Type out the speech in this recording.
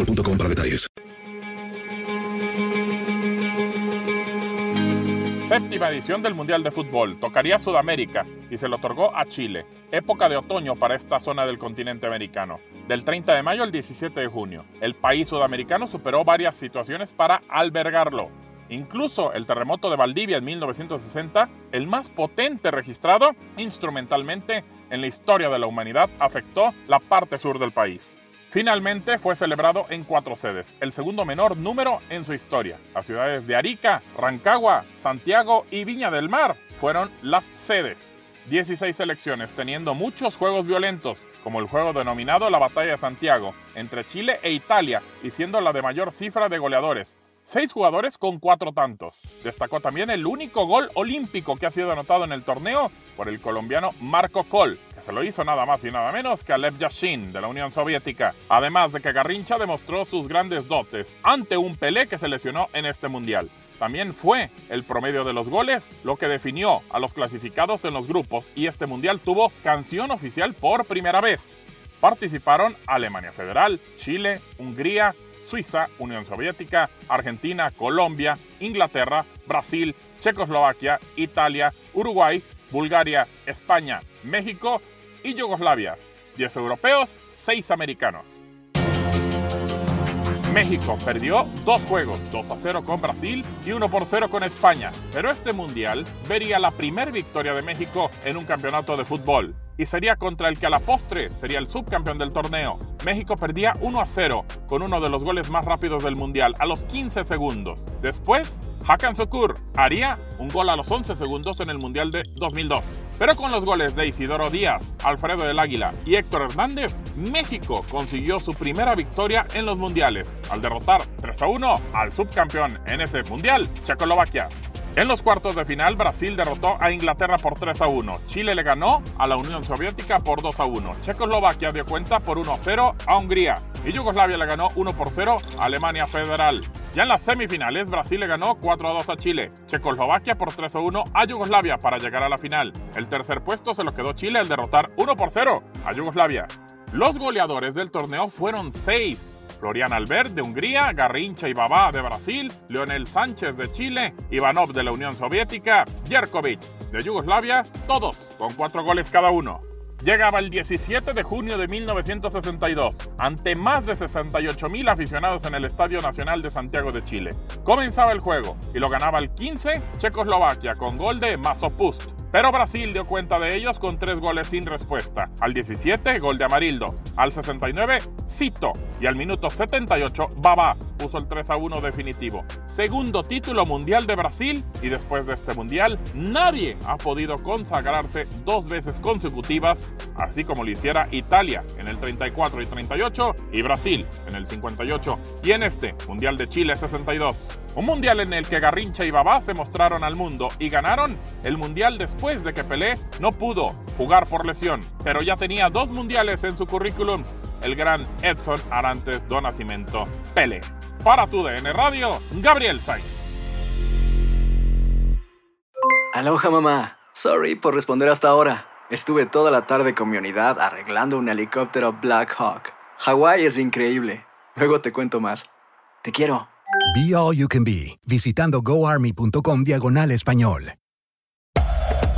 boostmobile.com para detalles. Séptima edición del Mundial de Fútbol. Tocaría Sudamérica y se le otorgó a Chile. Época de otoño para esta zona del continente americano. Del 30 de mayo al 17 de junio. El país sudamericano superó varias situaciones para albergarlo. Incluso el terremoto de Valdivia en 1960, el más potente registrado instrumentalmente en la historia de la humanidad, afectó la parte sur del país. Finalmente fue celebrado en cuatro sedes, el segundo menor número en su historia. Las ciudades de Arica, Rancagua, Santiago y Viña del Mar fueron las sedes. 16 selecciones teniendo muchos juegos violentos, como el juego denominado la Batalla de Santiago, entre Chile e Italia, y siendo la de mayor cifra de goleadores. Seis jugadores con cuatro tantos. Destacó también el único gol olímpico que ha sido anotado en el torneo por el colombiano Marco Col, que se lo hizo nada más y nada menos que a Yashin de la Unión Soviética. Además de que Garrincha demostró sus grandes dotes ante un Pelé que se lesionó en este mundial. También fue el promedio de los goles lo que definió a los clasificados en los grupos y este mundial tuvo canción oficial por primera vez. Participaron Alemania Federal, Chile, Hungría, Suiza, Unión Soviética, Argentina, Colombia, Inglaterra, Brasil, Checoslovaquia, Italia, Uruguay, Bulgaria, España, México y Yugoslavia. 10 europeos, 6 americanos. México perdió dos juegos, 2 a 0 con Brasil y 1 por 0 con España, pero este mundial vería la primera victoria de México en un campeonato de fútbol y sería contra el que a la postre sería el subcampeón del torneo. México perdía 1 a 0 con uno de los goles más rápidos del mundial a los 15 segundos. Después, Hakan Sukur haría un gol a los 11 segundos en el mundial de 2002. Pero con los goles de Isidoro Díaz, Alfredo del Águila y Héctor Hernández, México consiguió su primera victoria en los mundiales al derrotar 3 a 1 al subcampeón en ese mundial, Checoslovaquia. En los cuartos de final, Brasil derrotó a Inglaterra por 3 a 1. Chile le ganó a la Unión Soviética por 2 a 1. Checoslovaquia dio cuenta por 1 a 0 a Hungría. Y Yugoslavia le ganó 1 por 0 a Alemania Federal. Ya en las semifinales, Brasil le ganó 4 a 2 a Chile. Checoslovaquia por 3 a 1 a Yugoslavia para llegar a la final. El tercer puesto se lo quedó Chile al derrotar 1 por 0 a Yugoslavia. Los goleadores del torneo fueron 6. Florian Albert de Hungría, Garrincha y Babá de Brasil, Leonel Sánchez de Chile, Ivanov de la Unión Soviética, Jerkovic de Yugoslavia, todos con cuatro goles cada uno. Llegaba el 17 de junio de 1962, ante más de 68 mil aficionados en el Estadio Nacional de Santiago de Chile. Comenzaba el juego y lo ganaba el 15 Checoslovaquia con gol de Masopust. Pero Brasil dio cuenta de ellos con tres goles sin respuesta. Al 17, gol de Amarildo. Al 69, Cito. Y al minuto 78, Baba puso el 3 a 1 definitivo. Segundo título mundial de Brasil y después de este mundial, nadie ha podido consagrarse dos veces consecutivas, así como lo hiciera Italia en el 34 y 38 y Brasil en el 58 y en este Mundial de Chile 62. Un mundial en el que Garrincha y Babá se mostraron al mundo y ganaron el mundial después de que Pelé no pudo jugar por lesión, pero ya tenía dos mundiales en su currículum, el gran Edson Arantes do Nascimento Pelé. Para tu DN Radio, Gabriel Sainz. Aloha mamá, sorry por responder hasta ahora. Estuve toda la tarde con mi unidad arreglando un helicóptero Black Hawk. Hawái es increíble. Luego te cuento más. Te quiero. Be All You Can Be, visitando goarmy.com diagonal español.